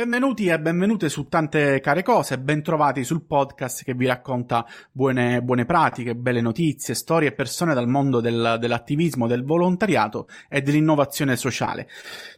Benvenuti e benvenute su tante care cose, bentrovati sul podcast che vi racconta buone, buone pratiche, belle notizie, storie e persone dal mondo del, dell'attivismo, del volontariato e dell'innovazione sociale.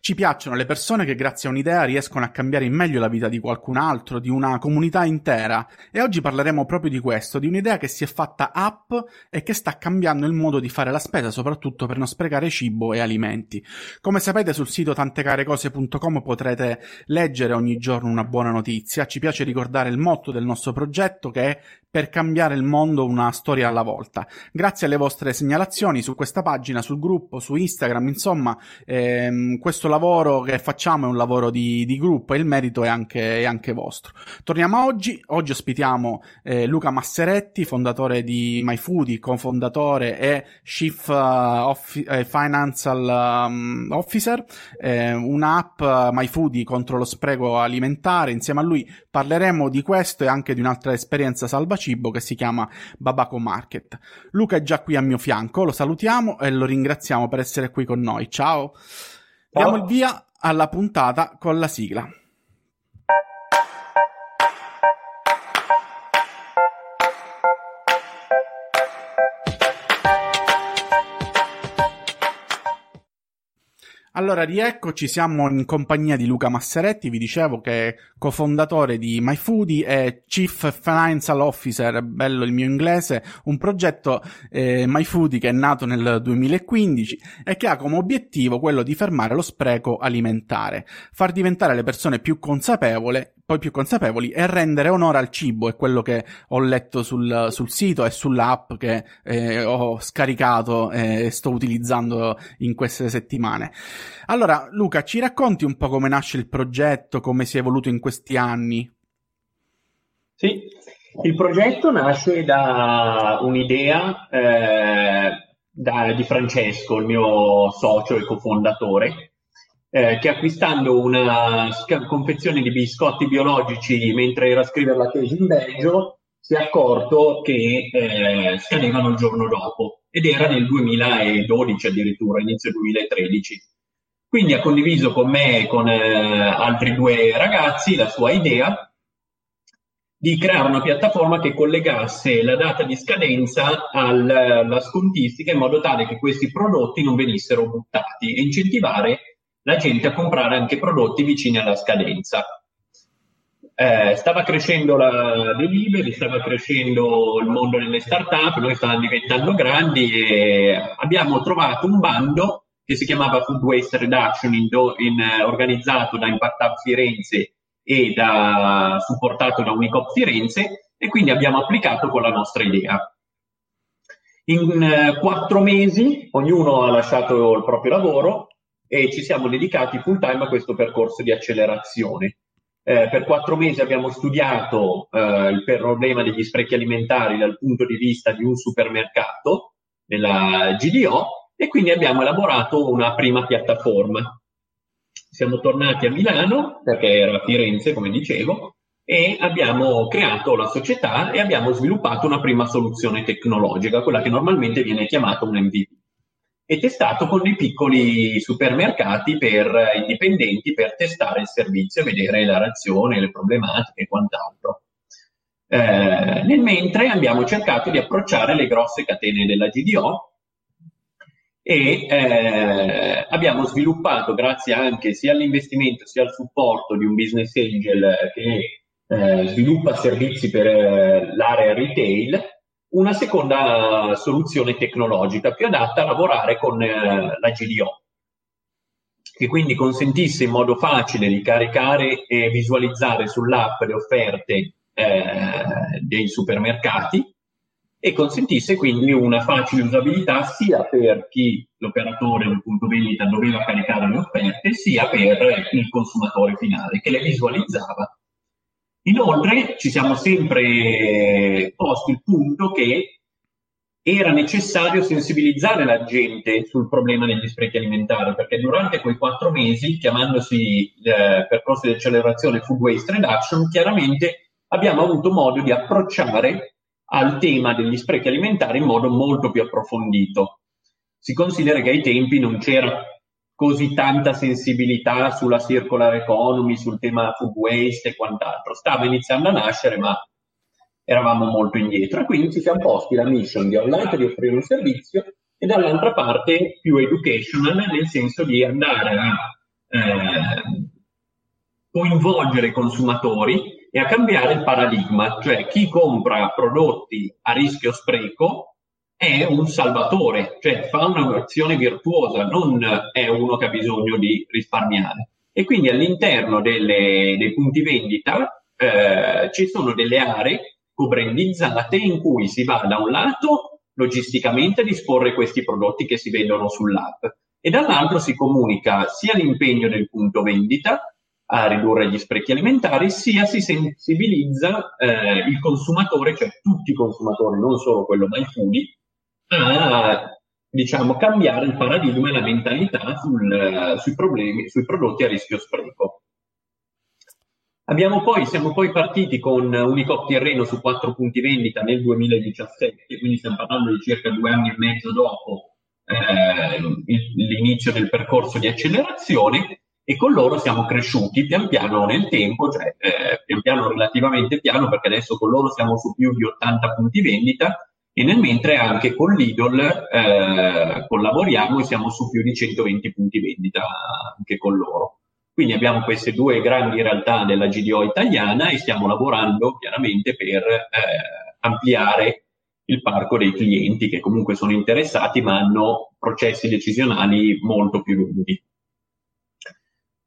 Ci piacciono le persone che grazie a un'idea riescono a cambiare in meglio la vita di qualcun altro, di una comunità intera e oggi parleremo proprio di questo, di un'idea che si è fatta app e che sta cambiando il modo di fare la spesa, soprattutto per non sprecare cibo e alimenti. Come sapete sul sito tantecarecose.com potrete leggere ogni giorno una buona notizia, ci piace ricordare il motto del nostro progetto che è per cambiare il mondo una storia alla volta. Grazie alle vostre segnalazioni su questa pagina, sul gruppo, su Instagram, insomma, ehm, questo lavoro che facciamo è un lavoro di, di gruppo e il merito è anche, è anche, vostro. Torniamo a oggi, oggi ospitiamo eh, Luca Masseretti, fondatore di MyFoodie, cofondatore e Chief uh, Offi- eh, Financial um, Officer, eh, un'app MyFoodie contro lo spreco alimentare. Insieme a lui parleremo di questo e anche di un'altra esperienza salvacita cibo che si chiama Babaco Market. Luca è già qui a mio fianco, lo salutiamo e lo ringraziamo per essere qui con noi. Ciao. Ciao. Diamo il via alla puntata con la sigla. Allora, rieccoci, siamo in compagnia di Luca Masseretti, vi dicevo che è cofondatore di MyFoodie e Chief Financial Officer, bello il mio inglese, un progetto eh, MyFoodie che è nato nel 2015 e che ha come obiettivo quello di fermare lo spreco alimentare, far diventare le persone più consapevoli poi più consapevoli e rendere onore al cibo, è quello che ho letto sul, sul sito e sull'app che eh, ho scaricato e sto utilizzando in queste settimane. Allora, Luca, ci racconti un po' come nasce il progetto, come si è evoluto in questi anni? Sì, il progetto nasce da un'idea eh, da, di Francesco, il mio socio e cofondatore, eh, che acquistando una sca- confezione di biscotti biologici mentre era a scrivere la tesi in Belgio, si è accorto che eh, scadevano il giorno dopo ed era nel 2012 addirittura, inizio 2013. Quindi ha condiviso con me e con eh, altri due ragazzi la sua idea di creare una piattaforma che collegasse la data di scadenza alla scontistica in modo tale che questi prodotti non venissero buttati e incentivare la gente a comprare anche prodotti vicini alla scadenza. Eh, stava crescendo la delivery, stava crescendo il mondo delle start-up, noi stavamo diventando grandi e abbiamo trovato un bando che si chiamava Food Waste Reduction in in, eh, organizzato da Impact Hub Firenze e da, supportato da Unicop Firenze e quindi abbiamo applicato con la nostra idea. In eh, quattro mesi ognuno ha lasciato il proprio lavoro e ci siamo dedicati full time a questo percorso di accelerazione. Eh, per quattro mesi abbiamo studiato eh, il problema degli sprechi alimentari dal punto di vista di un supermercato nella GDO e quindi abbiamo elaborato una prima piattaforma. Siamo tornati a Milano perché era a Firenze, come dicevo, e abbiamo creato la società e abbiamo sviluppato una prima soluzione tecnologica, quella che normalmente viene chiamata un MVP e testato con dei piccoli supermercati per indipendenti per testare il servizio e vedere la reazione, le problematiche e quant'altro. Eh, nel mentre abbiamo cercato di approcciare le grosse catene della GDO e eh, abbiamo sviluppato, grazie anche sia all'investimento sia al supporto di un business angel che eh, sviluppa servizi per eh, l'area retail, una seconda soluzione tecnologica più adatta a lavorare con eh, la GDO, che quindi consentisse in modo facile di caricare e visualizzare sull'app le offerte eh, dei supermercati e consentisse quindi una facile usabilità sia per chi l'operatore del punto vendita doveva caricare le offerte, sia per il consumatore finale che le visualizzava Inoltre ci siamo sempre posti il punto che era necessario sensibilizzare la gente sul problema degli sprechi alimentari, perché durante quei quattro mesi, chiamandosi eh, percorso di accelerazione Food Waste Reduction, chiaramente abbiamo avuto modo di approcciare al tema degli sprechi alimentari in modo molto più approfondito. Si considera che ai tempi non c'era così tanta sensibilità sulla circular economy, sul tema food waste e quant'altro. Stava iniziando a nascere, ma eravamo molto indietro e quindi ci siamo posti la mission di online di offrire un servizio e dall'altra parte più educational nel senso di andare a eh, coinvolgere i consumatori e a cambiare il paradigma, cioè chi compra prodotti a rischio spreco è un salvatore, cioè fa un'azione virtuosa, non è uno che ha bisogno di risparmiare. E quindi all'interno delle, dei punti vendita eh, ci sono delle aree co-brandizzate in cui si va da un lato logisticamente a disporre questi prodotti che si vendono sull'app e dall'altro si comunica sia l'impegno del punto vendita a ridurre gli sprechi alimentari, sia si sensibilizza eh, il consumatore, cioè tutti i consumatori, non solo quello mai foodie, a diciamo, cambiare il paradigma e la mentalità sul, sui, problemi, sui prodotti a rischio spreco. Poi, siamo poi partiti con Unicop Terreno su quattro punti vendita nel 2017, quindi stiamo parlando di circa due anni e mezzo dopo eh, l'inizio del percorso di accelerazione e con loro siamo cresciuti pian piano nel tempo, cioè eh, pian piano relativamente piano perché adesso con loro siamo su più di 80 punti vendita e nel mentre anche con Lidl eh, collaboriamo e siamo su più di 120 punti vendita anche con loro. Quindi abbiamo queste due grandi realtà della GDO italiana e stiamo lavorando chiaramente per eh, ampliare il parco dei clienti che comunque sono interessati ma hanno processi decisionali molto più lunghi.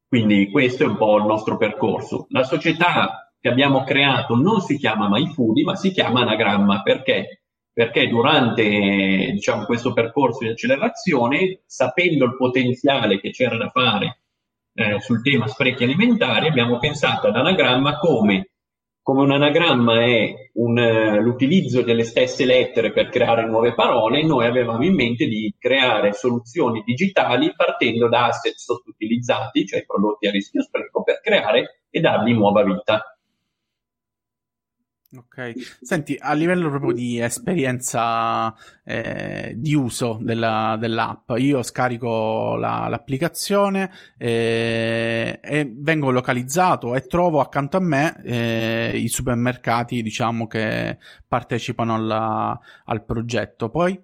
Quindi questo è un po' il nostro percorso. La società che abbiamo creato non si chiama MyFoodie, ma si chiama Anagramma perché? Perché durante diciamo, questo percorso di accelerazione, sapendo il potenziale che c'era da fare eh, sul tema sprechi alimentari, abbiamo pensato ad Anagramma come come un anagramma è un, uh, l'utilizzo delle stesse lettere per creare nuove parole, noi avevamo in mente di creare soluzioni digitali partendo da asset sottutilizzati, cioè prodotti a rischio spreco, per creare e dargli nuova vita. Ok, senti, a livello proprio di esperienza eh, di uso della, dell'app, io scarico la, l'applicazione eh, e vengo localizzato e trovo accanto a me eh, i supermercati, diciamo, che partecipano alla, al progetto. Poi?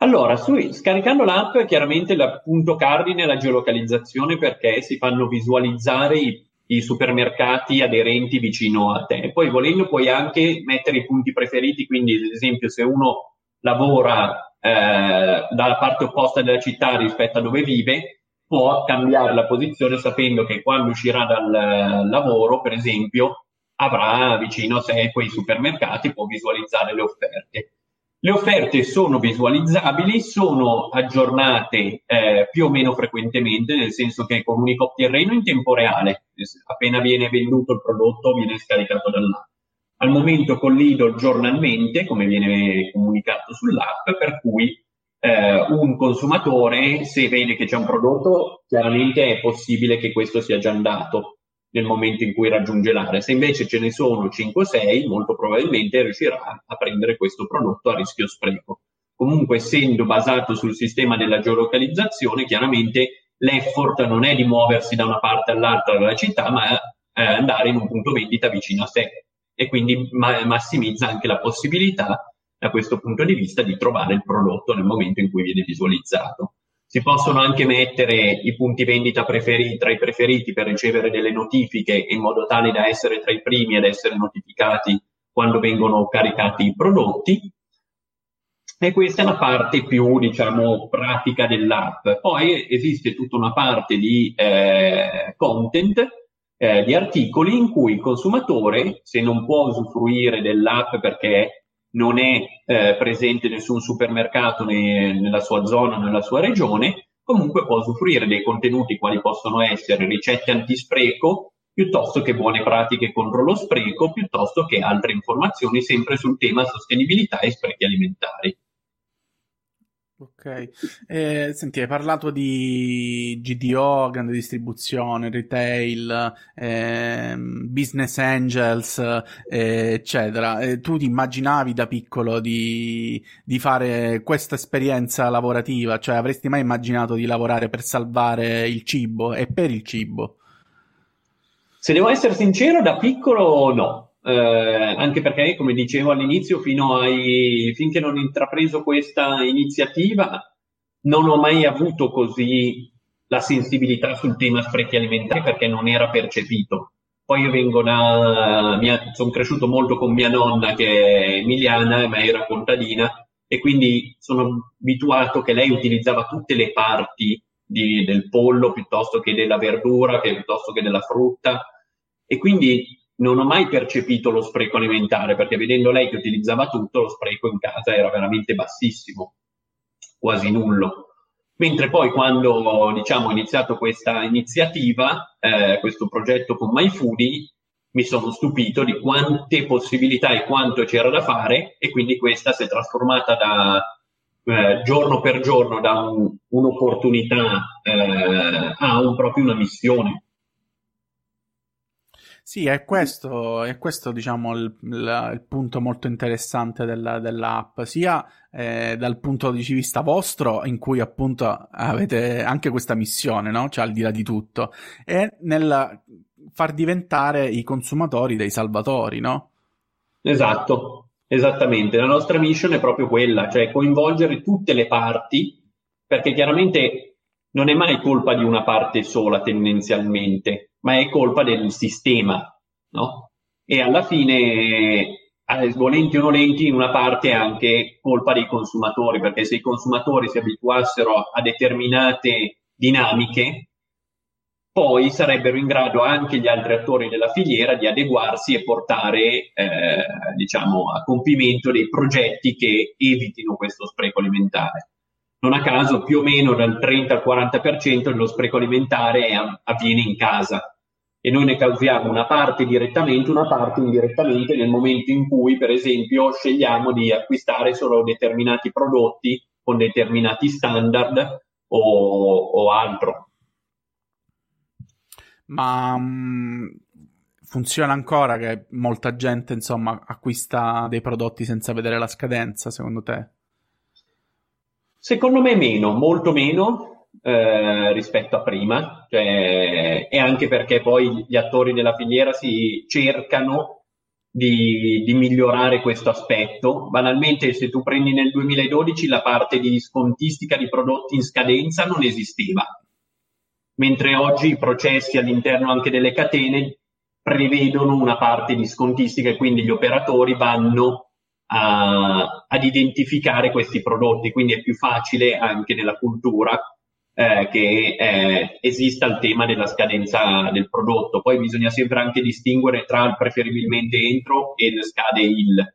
Allora, su, scaricando l'app, chiaramente il punto cardine è la geolocalizzazione perché si fanno visualizzare i i supermercati aderenti vicino a te. Poi volendo puoi anche mettere i punti preferiti, quindi ad esempio se uno lavora eh, dalla parte opposta della città rispetto a dove vive, può cambiare la posizione sapendo che quando uscirà dal lavoro, per esempio, avrà vicino a sé quei supermercati, può visualizzare le offerte. Le offerte sono visualizzabili, sono aggiornate eh, più o meno frequentemente, nel senso che comunica terreno in tempo reale, appena viene venduto il prodotto viene scaricato dall'app. Al momento con Lidl giornalmente, come viene comunicato sull'app, per cui eh, un consumatore, se vede che c'è un prodotto, chiaramente è possibile che questo sia già andato nel momento in cui raggiunge l'area. Se invece ce ne sono 5-6, molto probabilmente riuscirà a prendere questo prodotto a rischio spreco. Comunque, essendo basato sul sistema della geolocalizzazione, chiaramente l'effort non è di muoversi da una parte all'altra della città, ma eh, andare in un punto vendita vicino a sé e quindi ma- massimizza anche la possibilità, da questo punto di vista, di trovare il prodotto nel momento in cui viene visualizzato. Si possono anche mettere i punti vendita preferiti, tra i preferiti per ricevere delle notifiche in modo tale da essere tra i primi ed essere notificati quando vengono caricati i prodotti. E questa è la parte più, diciamo, pratica dell'app. Poi esiste tutta una parte di eh, content, eh, di articoli in cui il consumatore, se non può usufruire dell'app perché non è eh, presente nessun supermercato né, nella sua zona, nella sua regione, comunque può usufruire dei contenuti quali possono essere ricette antispreco, piuttosto che buone pratiche contro lo spreco, piuttosto che altre informazioni sempre sul tema sostenibilità e sprechi alimentari. Ok, eh, senti, hai parlato di GDO, grande distribuzione, retail, eh, business angels, eh, eccetera. Eh, tu ti immaginavi da piccolo di, di fare questa esperienza lavorativa? Cioè, avresti mai immaginato di lavorare per salvare il cibo e per il cibo? Se devo essere sincero, da piccolo no. Eh, anche perché, come dicevo all'inizio, ai, finché non ho intrapreso questa iniziativa, non ho mai avuto così la sensibilità sul tema sprechi alimentari perché non era percepito. Poi io vengo da, sono cresciuto molto con mia nonna che è emiliana, ma era contadina, e quindi sono abituato che lei utilizzava tutte le parti di, del pollo piuttosto che della verdura, che, piuttosto che della frutta, e quindi non ho mai percepito lo spreco alimentare perché vedendo lei che utilizzava tutto, lo spreco in casa era veramente bassissimo, quasi nullo. Mentre poi quando diciamo, ho iniziato questa iniziativa, eh, questo progetto con MyFoodie, mi sono stupito di quante possibilità e quanto c'era da fare e quindi questa si è trasformata da eh, giorno per giorno da un, un'opportunità eh, a un, proprio una missione. Sì, è questo, è questo diciamo, il, il, il punto molto interessante della, dell'app, sia eh, dal punto di vista vostro, in cui appunto avete anche questa missione, no? Cioè al di là di tutto, e nel far diventare i consumatori dei salvatori, no? Esatto, esattamente. La nostra mission è proprio quella, cioè coinvolgere tutte le parti, perché chiaramente non è mai colpa di una parte sola tendenzialmente, ma è colpa del sistema, no? E alla fine, eh, volenti o nolenti, in una parte è anche colpa dei consumatori, perché se i consumatori si abituassero a determinate dinamiche, poi sarebbero in grado anche gli altri attori della filiera di adeguarsi e portare eh, diciamo, a compimento dei progetti che evitino questo spreco alimentare. Non a caso più o meno dal 30 al 40% dello spreco alimentare avviene in casa e noi ne causiamo una parte direttamente, una parte indirettamente nel momento in cui, per esempio, scegliamo di acquistare solo determinati prodotti con determinati standard o, o altro. Ma mm, funziona ancora che molta gente, insomma, acquista dei prodotti senza vedere la scadenza, secondo te? Secondo me meno, molto meno eh, rispetto a prima, cioè, e anche perché poi gli attori della filiera si cercano di, di, migliorare questo aspetto. Banalmente, se tu prendi nel 2012 la parte di scontistica di prodotti in scadenza non esisteva, mentre oggi i processi all'interno anche delle catene prevedono una parte di scontistica e quindi gli operatori vanno a, ad identificare questi prodotti, quindi è più facile anche nella cultura eh, che eh, esista il tema della scadenza del prodotto. Poi bisogna sempre anche distinguere tra il preferibilmente entro e il scade il,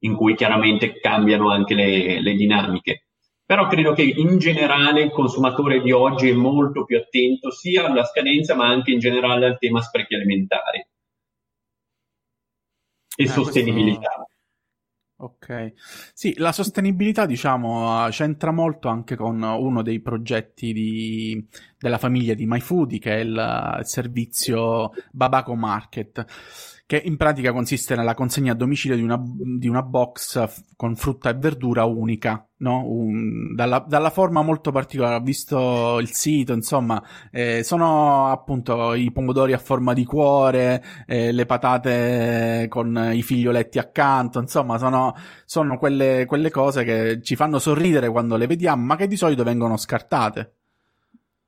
in cui chiaramente cambiano anche le, le dinamiche. Però credo che in generale il consumatore di oggi è molto più attento sia alla scadenza ma anche in generale al tema sprechi alimentari e eh, sostenibilità. Questo Ok, sì, la sostenibilità diciamo c'entra molto anche con uno dei progetti di, della famiglia di MyFoodie che è il, servizio Babaco Market che in pratica consiste nella consegna a domicilio di una, di una box con frutta e verdura unica, no? Un, dalla, dalla, forma molto particolare. Ho visto il sito, insomma, eh, sono appunto i pomodori a forma di cuore, eh, le patate con i figlioletti accanto, insomma, sono, sono quelle, quelle cose che ci fanno sorridere quando le vediamo, ma che di solito vengono scartate.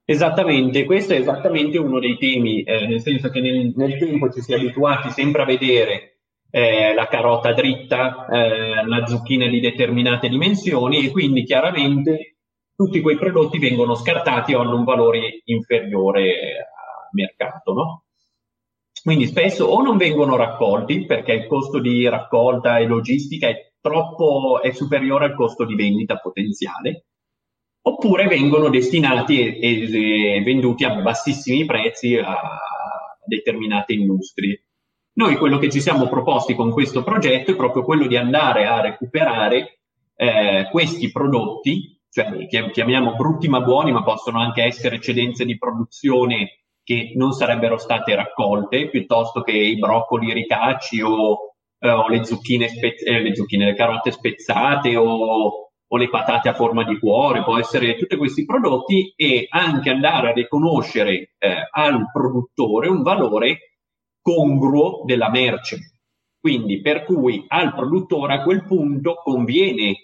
Esattamente, questo è esattamente uno dei temi, eh, nel senso che nel, nel, tempo ci si è abituati sempre a vedere eh, la carota dritta, eh, la zucchina di determinate dimensioni e quindi chiaramente tutti quei prodotti vengono scartati o hanno un valore inferiore a mercato, no? Quindi spesso o non vengono raccolti perché il costo di raccolta e logistica è troppo è superiore al costo di vendita potenziale oppure vengono destinati e, e, venduti a bassissimi prezzi a determinate industrie. Noi quello che ci siamo proposti con questo progetto è proprio quello di andare a recuperare eh, questi prodotti cioè chiamiamo brutti ma buoni, ma possono anche essere eccedenze di produzione che non sarebbero state raccolte, piuttosto che i broccoli ricacci o, eh, o le, zucchine spe- eh, le zucchine, le carote spezzate o, o le patate a forma di cuore, può essere tutti questi prodotti e anche andare a riconoscere eh, al produttore un valore congruo della merce. Quindi per cui al produttore a quel punto conviene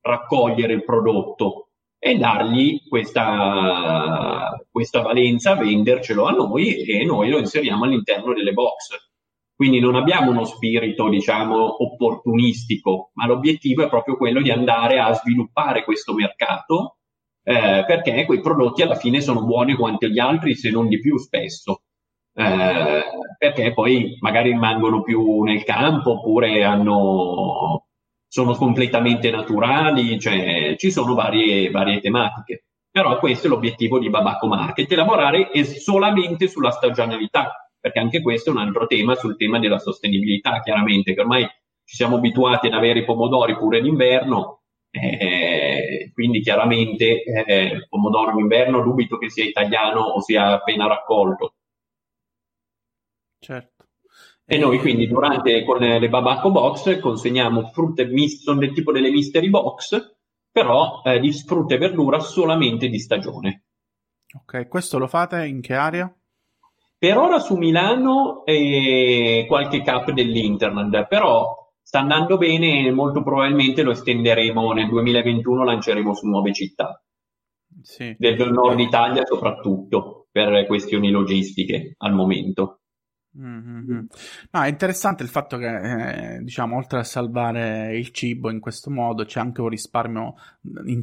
raccogliere il prodotto e dargli questa, questa valenza, vendercelo a noi e noi lo inseriamo all'interno delle box. Quindi non abbiamo uno spirito, diciamo, opportunistico, ma l'obiettivo è proprio quello di andare a sviluppare questo mercato, eh, perché quei prodotti alla fine sono buoni quanto gli altri, se non di più spesso. Eh, perché poi magari rimangono più nel campo oppure hanno sono completamente naturali, cioè ci sono varie, varie tematiche. Però questo è l'obiettivo di Babaco Market, lavorare solamente sulla stagionalità, perché anche questo è un altro tema sul tema della sostenibilità, chiaramente, che ormai ci siamo abituati ad avere i pomodori pure d'inverno, eh, quindi chiaramente eh, il pomodoro d'inverno dubito che sia italiano o sia appena raccolto. Certo. E noi quindi durante con le Babacco Box consegniamo frutte miste, sono del tipo delle mystery box, però eh, di frutta e verdura solamente di stagione. Ok, questo lo fate in che area? Per ora su Milano e qualche cap dell'internet, però sta andando bene e molto probabilmente lo estenderemo nel 2021, lanceremo su nuove città. Sì. Del nord Italia soprattutto, per questioni logistiche al momento. Mm-hmm. No, è interessante il fatto che, eh, diciamo, oltre a salvare il cibo in questo modo, c'è anche un risparmio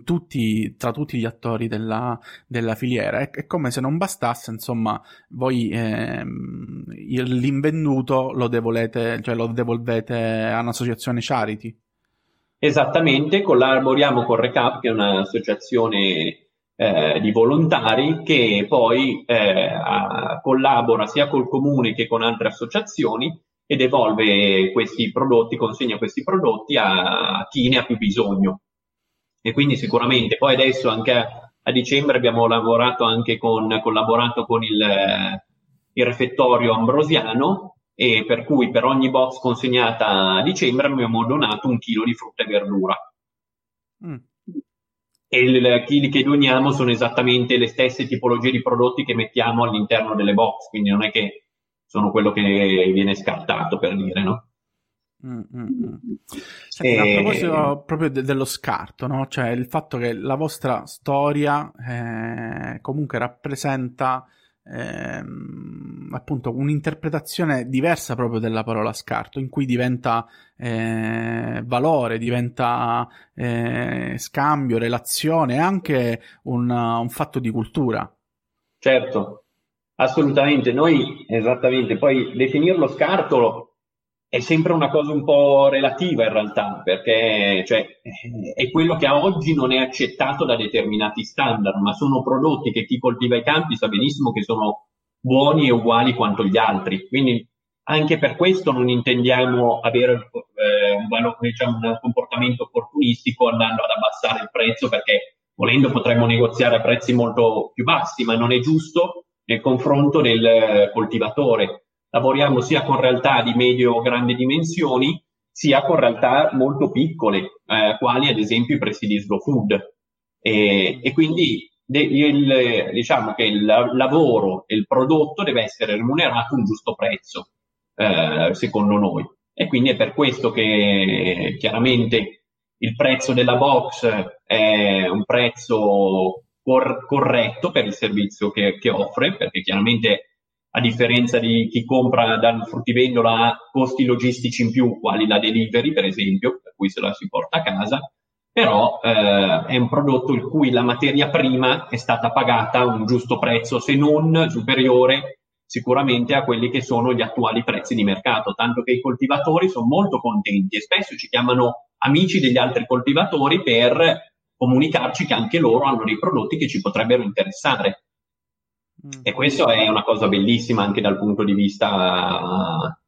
tutti, tra tutti gli attori della, della filiera. È, è, come se non bastasse, insomma, voi eh, l'invenduto lo devolete, cioè lo devolvete a un'associazione charity. Esattamente, collaboriamo con Recap, che è un'associazione eh, di volontari che poi eh, collabora sia col comune che con altre associazioni e devolve questi prodotti, consegna questi prodotti a chi ne ha più bisogno. E quindi sicuramente poi adesso anche a, a dicembre abbiamo lavorato anche con, collaborato con il, il refettorio ambrosiano e per cui per ogni box consegnata a dicembre abbiamo donato un chilo di frutta e verdura. Mm e i chili che doniamo sono esattamente le stesse tipologie di prodotti che mettiamo all'interno delle box, quindi non è che sono quello che viene scartato per dire, no? Mm, mm, mm. Senti, e... A proposito proprio de- dello scarto, no? cioè il fatto che la vostra storia eh, comunque rappresenta ehm, appunto un'interpretazione diversa proprio della parola scarto, in cui diventa eh, valore, diventa eh, scambio, relazione, anche un, un fatto di cultura. Certo, assolutamente. Noi, esattamente, poi definirlo scarto è sempre una cosa un po' relativa in realtà, perché cioè, è quello che a oggi non è accettato da determinati standard, ma sono prodotti che chi coltiva i campi sa benissimo che sono buoni e uguali quanto gli altri. Quindi anche per questo non intendiamo avere eh, un, diciamo, un comportamento opportunistico andando ad abbassare il prezzo, perché volendo potremmo negoziare a prezzi molto più bassi, ma non è giusto nel confronto del coltivatore lavoriamo sia con realtà di medio o grandi dimensioni, sia con realtà molto piccole, eh, quali ad esempio i presidi slow food. E, e quindi de, il, diciamo che il lavoro e il prodotto deve essere remunerato a un giusto prezzo, eh, secondo noi. E quindi è per questo che chiaramente il prezzo della box è un prezzo cor- corretto per il servizio che, che offre, perché chiaramente a differenza di chi compra dal fruttivendolo ha costi logistici in più, quali la delivery per esempio, per cui se la si porta a casa, però eh, è un prodotto il cui la materia prima è stata pagata a un giusto prezzo, se non superiore sicuramente a quelli che sono gli attuali prezzi di mercato, tanto che i coltivatori sono molto contenti e spesso ci chiamano amici degli altri coltivatori per comunicarci che anche loro hanno dei prodotti che ci potrebbero interessare. E mm. questo è una cosa bellissima anche dal punto di vista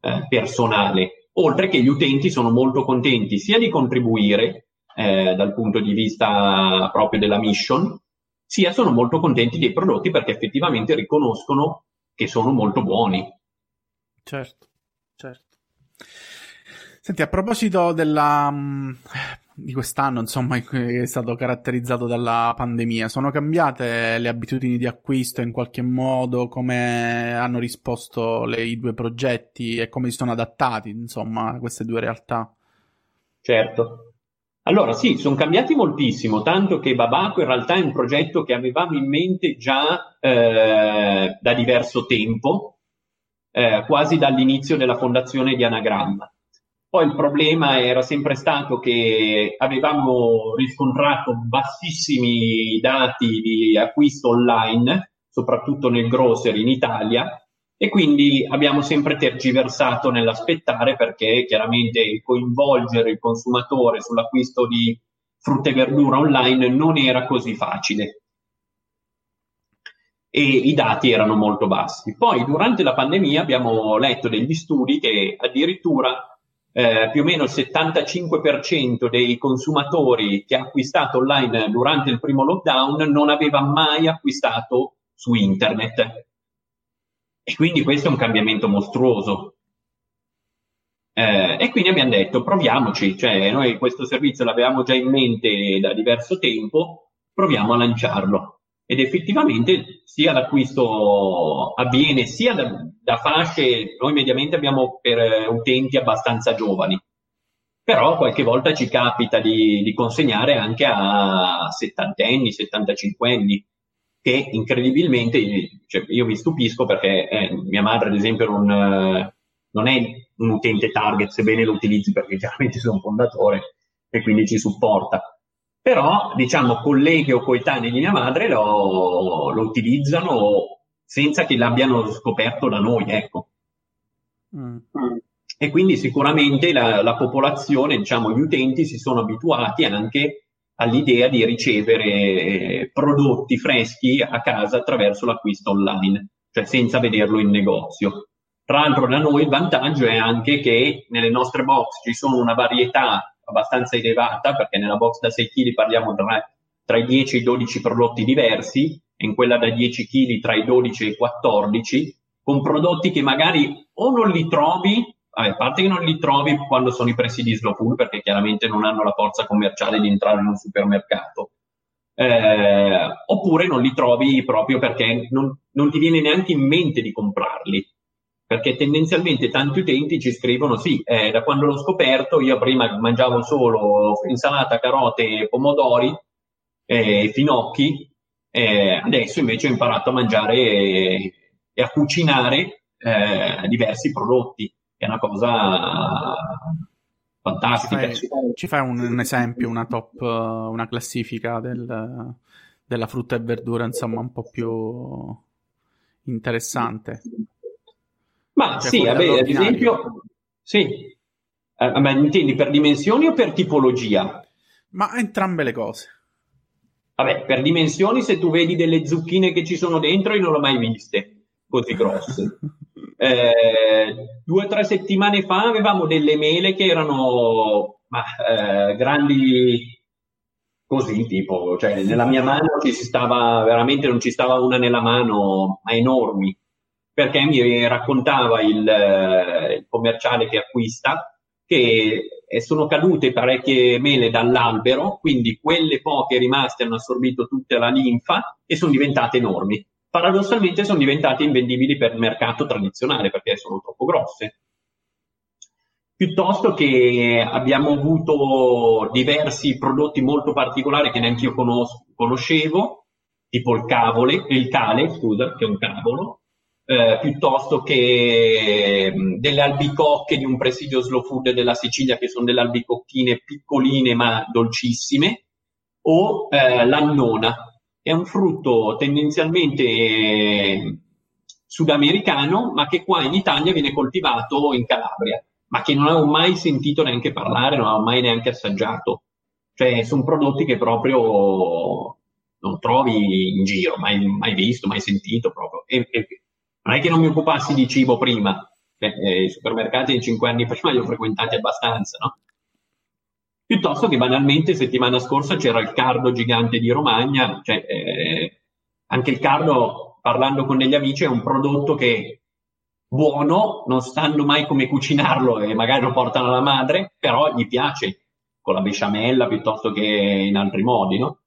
eh, personale. Oltre che gli utenti sono molto contenti sia di contribuire eh, dal punto di vista proprio della mission, sia sono molto contenti dei prodotti perché effettivamente riconoscono che sono molto buoni. Certo, certo. Senti, a proposito della, mm, di quest'anno, insomma, che è stato caratterizzato dalla pandemia, sono cambiate le abitudini di acquisto in qualche modo? Come hanno risposto le, i due progetti e come si sono adattati, insomma, a queste due realtà? Certo. Allora sì, sono cambiati moltissimo, tanto che Babaco in realtà è un progetto che avevamo in mente già eh, da diverso tempo, eh, quasi dall'inizio della fondazione di Anagramma. Poi il problema era sempre stato che avevamo riscontrato bassissimi dati di acquisto online, soprattutto nel grocery in Italia, e quindi abbiamo sempre tergiversato nell'aspettare perché chiaramente coinvolgere il consumatore sull'acquisto di frutta e verdura online non era così facile e i dati erano molto bassi. Poi durante la pandemia abbiamo letto degli studi che addirittura eh, più o meno il 75% dei consumatori che ha acquistato online durante il primo lockdown non aveva mai acquistato su internet. E quindi questo è un cambiamento mostruoso. Eh, e quindi abbiamo detto proviamoci, cioè noi questo servizio l'avevamo già in mente da diverso tempo, proviamo a lanciarlo. Ed effettivamente sia l'acquisto avviene sia da, da fasce, noi mediamente abbiamo per eh, utenti abbastanza giovani, però qualche volta ci capita di, di consegnare anche a settantenni, settantacinquenni, che incredibilmente, cioè io mi stupisco perché eh, mia madre ad esempio non, non, è un utente target, sebbene lo utilizzi perché chiaramente sono fondatore e quindi ci supporta però diciamo colleghi o coetanei di mia madre lo, lo utilizzano senza che l'abbiano scoperto da noi, ecco. Mm. E quindi sicuramente la, la, popolazione, diciamo, gli utenti si sono abituati anche all'idea di ricevere eh, prodotti freschi a casa attraverso l'acquisto online, cioè senza vederlo in negozio. Tra l'altro da noi il vantaggio è anche che nelle nostre box ci sono una varietà abbastanza elevata, perché nella box da 6 kg parliamo tra, tra, i 10 e i 12 prodotti diversi, e in quella da 10 kg tra i 12 e i 14, con prodotti che magari o non li trovi, vabbè, a parte che non li trovi quando sono i presidi slow food, perché chiaramente non hanno la forza commerciale di entrare in un supermercato, eh, oppure non li trovi proprio perché non, non ti viene neanche in mente di comprarli. Perché tendenzialmente tanti utenti ci scrivono sì, eh, da quando l'ho scoperto io prima mangiavo solo insalata, carote pomodori eh, finocchi, adesso invece ho imparato a mangiare e, a cucinare eh, diversi prodotti, è una cosa fantastica. Ci fai, ci fai un, un, esempio, una top, una classifica del, della frutta e verdura, insomma, un po' più interessante. Ma cioè, sì, vabbè, ad esempio, sì. Eh, ma intendi per dimensioni o per tipologia? Ma entrambe le cose. Vabbè, per dimensioni, se tu vedi delle zucchine che ci sono dentro, io non le ho mai viste così grosse. eh, due o tre settimane fa avevamo delle mele che erano ma, eh, grandi così, tipo, cioè nella mia mano ci si stava, veramente non ci stava una nella mano, ma enormi perché mi raccontava il, eh, il commerciale che acquista che sono cadute parecchie mele dall'albero, quindi quelle poche rimaste hanno assorbito tutta la linfa e sono diventate enormi. Paradossalmente sono diventate invendibili per il mercato tradizionale perché sono troppo grosse. Piuttosto che abbiamo avuto diversi prodotti molto particolari che neanche io conos- conoscevo, tipo il cavole, il cale, scusa, che è un cavolo, eh, piuttosto che mm, delle albicocche di un presidio slow food della Sicilia che sono delle albicocchine piccoline ma dolcissime, o eh, l'annona. È un frutto tendenzialmente eh, sudamericano, ma che qua in Italia viene coltivato in Calabria, ma che non avevo mai sentito neanche parlare, non avevo mai neanche assaggiato. Cioè, sono prodotti che proprio non trovi in giro, mai, mai visto, mai sentito proprio. E, e, non è che non mi occupassi di cibo prima, eh, i supermercati in cinque anni prima li ho frequentati abbastanza, no? Piuttosto che banalmente settimana scorsa c'era il cardo gigante di Romagna, cioè, eh, anche il cardo, parlando con degli amici, è un prodotto che buono, non sanno mai come cucinarlo e magari lo portano alla madre, però gli piace con la besciamella piuttosto che in altri modi, no?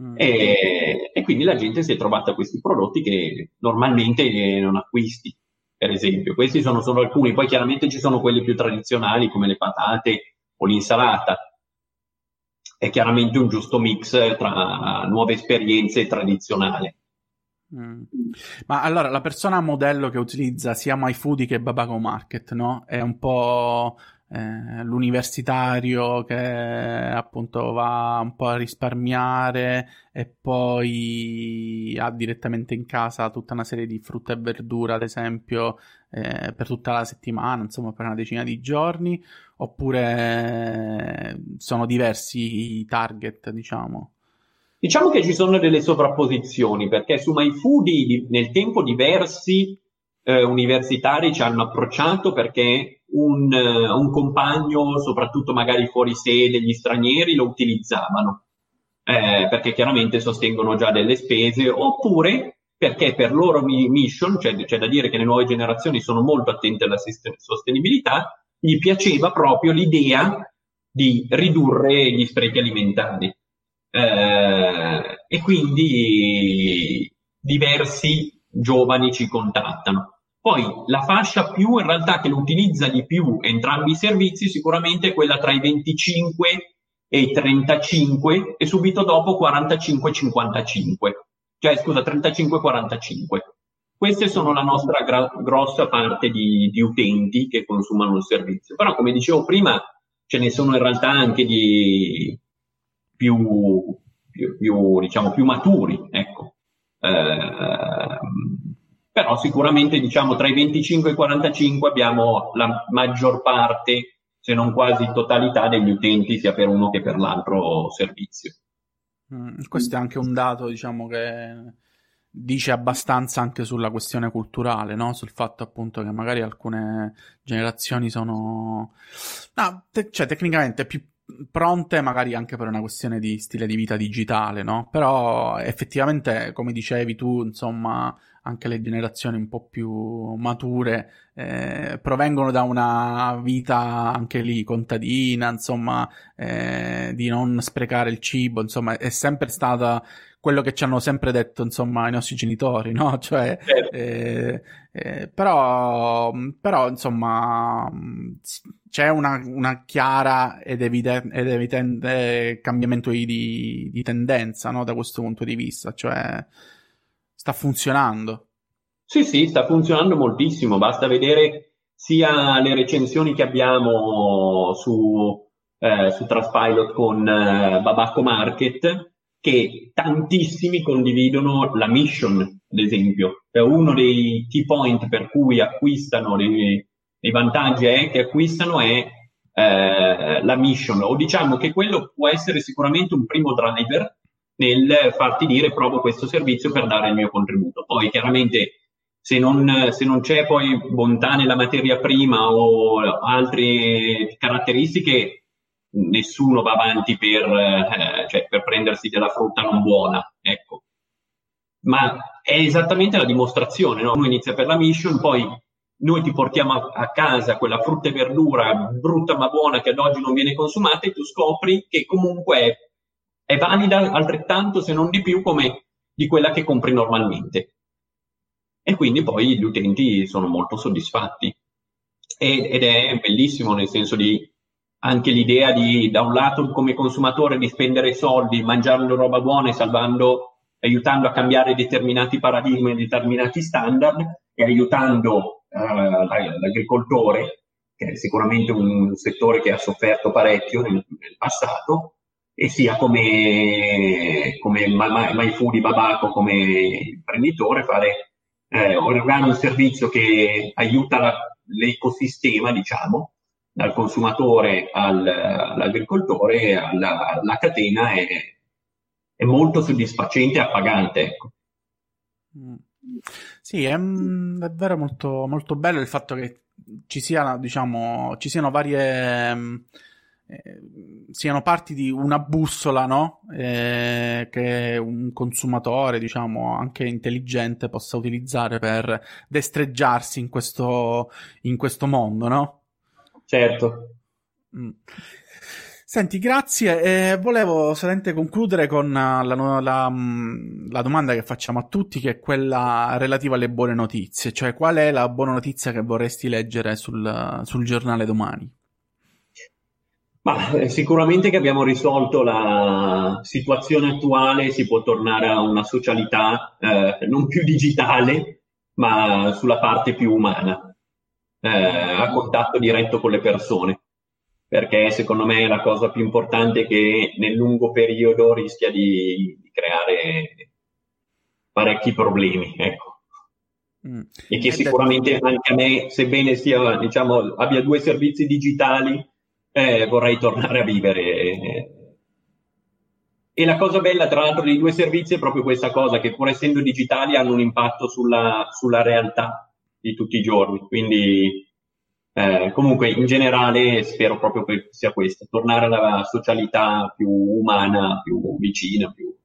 Mm. E, e, quindi la gente si è trovata questi prodotti che normalmente non acquisti, per esempio. Questi sono solo alcuni, poi chiaramente ci sono quelli più tradizionali come le patate o l'insalata. È chiaramente un giusto mix tra nuove esperienze e tradizionale. Mm. Ma allora la persona modello che utilizza sia MyFoodie che Babago Market, no? È un po' eh, l'universitario che appunto va un po' a risparmiare e poi ha direttamente in casa tutta una serie di frutta e verdura, ad esempio, eh, per tutta la settimana, insomma, per una decina di giorni, oppure sono diversi i target, diciamo. Diciamo che ci sono delle sovrapposizioni, perché su MyFoodie nel tempo diversi eh, universitari ci hanno approcciato perché un, uh, un, compagno, soprattutto magari fuori sede, gli stranieri, lo utilizzavano, eh, perché chiaramente sostengono già delle spese, oppure perché per loro mission, cioè c'è da dire che le nuove generazioni sono molto attente alla sostenibilità, gli piaceva proprio l'idea di ridurre gli sprechi alimentari. Eh, e quindi diversi giovani ci contattano. Poi la fascia più in realtà che lo utilizza di più entrambi i servizi sicuramente è quella tra i 25 e i 35 e subito dopo 45-55, cioè scusa 35-45. Queste sono la nostra gra- grossa parte di, di utenti che consumano il servizio. Però come dicevo prima ce ne sono in realtà anche di più, più, più diciamo, più maturi, ecco. Eh, però sicuramente diciamo tra i 25 e i 45 abbiamo la maggior parte, se non quasi totalità, degli utenti sia per uno che per l'altro servizio. Mm, questo è anche un dato, diciamo, che dice abbastanza anche sulla questione culturale, no? sul fatto appunto che magari alcune generazioni sono... No, te- cioè tecnicamente più pronte magari anche per una questione di stile di vita digitale, no? Però effettivamente, come dicevi tu, insomma, anche le generazioni un po' più mature eh, provengono da una vita anche lì contadina, insomma, eh, di non sprecare il cibo, insomma, è sempre stata quello che ci hanno sempre detto, insomma, i nostri genitori, no? Cioè, certo. eh, eh, però, però, insomma, c'è una, una chiara ed, evide- ed, evidente cambiamento di, di tendenza, no? Da questo punto di vista, cioè, sta funzionando. Sì, sì, sta funzionando moltissimo, basta vedere sia le recensioni che abbiamo su, eh, su Trustpilot con eh, Babacco Market, che tantissimi condividono la mission, ad esempio. Uno dei key point per cui acquistano, dei vantaggi è che acquistano è eh, la mission, o diciamo che quello può essere sicuramente un primo driver nel farti dire provo questo servizio per dare il mio contributo. Poi chiaramente se non, se non c'è poi bontà nella materia prima o altre caratteristiche, nessuno va avanti per, eh, cioè, per prendersi della frutta non buona, ecco. Ma è esattamente la dimostrazione, no? Uno inizia per la mission, poi noi ti portiamo a, a, casa quella frutta e verdura brutta ma buona che ad oggi non viene consumata e tu scopri che comunque è, valida altrettanto, se non di più, come di quella che compri normalmente. E quindi poi gli utenti sono molto soddisfatti. Ed è bellissimo nel senso di anche l'idea di, da un lato, come consumatore, di spendere soldi, mangiando roba buona e salvando, aiutando a cambiare determinati paradigmi, determinati standard e aiutando uh, l'agricoltore, che è sicuramente un settore che ha sofferto parecchio nel, nel passato, e sia come, come MyFoodie Babaco, come imprenditore, fare, eh, un servizio che aiuta la, l'ecosistema, diciamo, dal consumatore al, all'agricoltore, alla, alla catena è, è, molto soddisfacente e appagante. Ecco. Mm. Sì, è davvero molto, molto bello il fatto che ci, sia, diciamo, ci siano varie, eh, siano parti di una bussola, no? Eh, che un consumatore, diciamo, anche intelligente possa utilizzare per destreggiarsi in questo, in questo mondo, no? Certo. Mm. Senti, grazie. Eh, volevo solamente concludere con la, la, mm, la, domanda che facciamo a tutti, che è quella relativa alle buone notizie. Cioè, qual è la buona notizia che vorresti leggere sul, sul giornale domani? Ma, eh, sicuramente che abbiamo risolto la situazione attuale, si può tornare a una socialità eh, non più digitale, ma sulla parte più umana, eh, a contatto diretto con le persone perché secondo me la cosa più importante è che nel lungo periodo rischia di, di creare parecchi problemi, ecco. Mm. E che sicuramente anche a me, sebbene sia, diciamo, abbia due servizi digitali, eh, vorrei tornare a vivere. E la cosa bella, tra l'altro, dei due servizi è proprio questa cosa, che pur essendo digitali hanno un impatto sulla, sulla realtà di tutti i giorni. Quindi eh, comunque, in generale, spero proprio che sia questo, tornare alla socialità più umana, più vicina, più...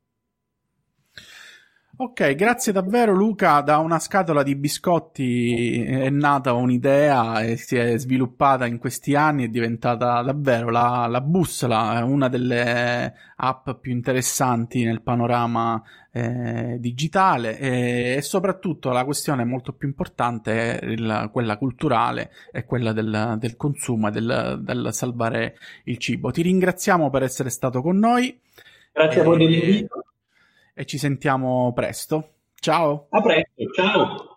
Ok, grazie davvero Luca. Da una scatola di biscotti è nata un'idea e si è sviluppata in questi anni, è diventata davvero la, la bussola, una delle app più interessanti nel panorama eh, digitale e, e, soprattutto la questione molto più importante è il, quella culturale e quella del, del consumo e del, del, salvare il cibo. Ti ringraziamo per essere stato con noi. Grazie a voi dell'invito. E ci sentiamo presto. Ciao. A presto, ciao.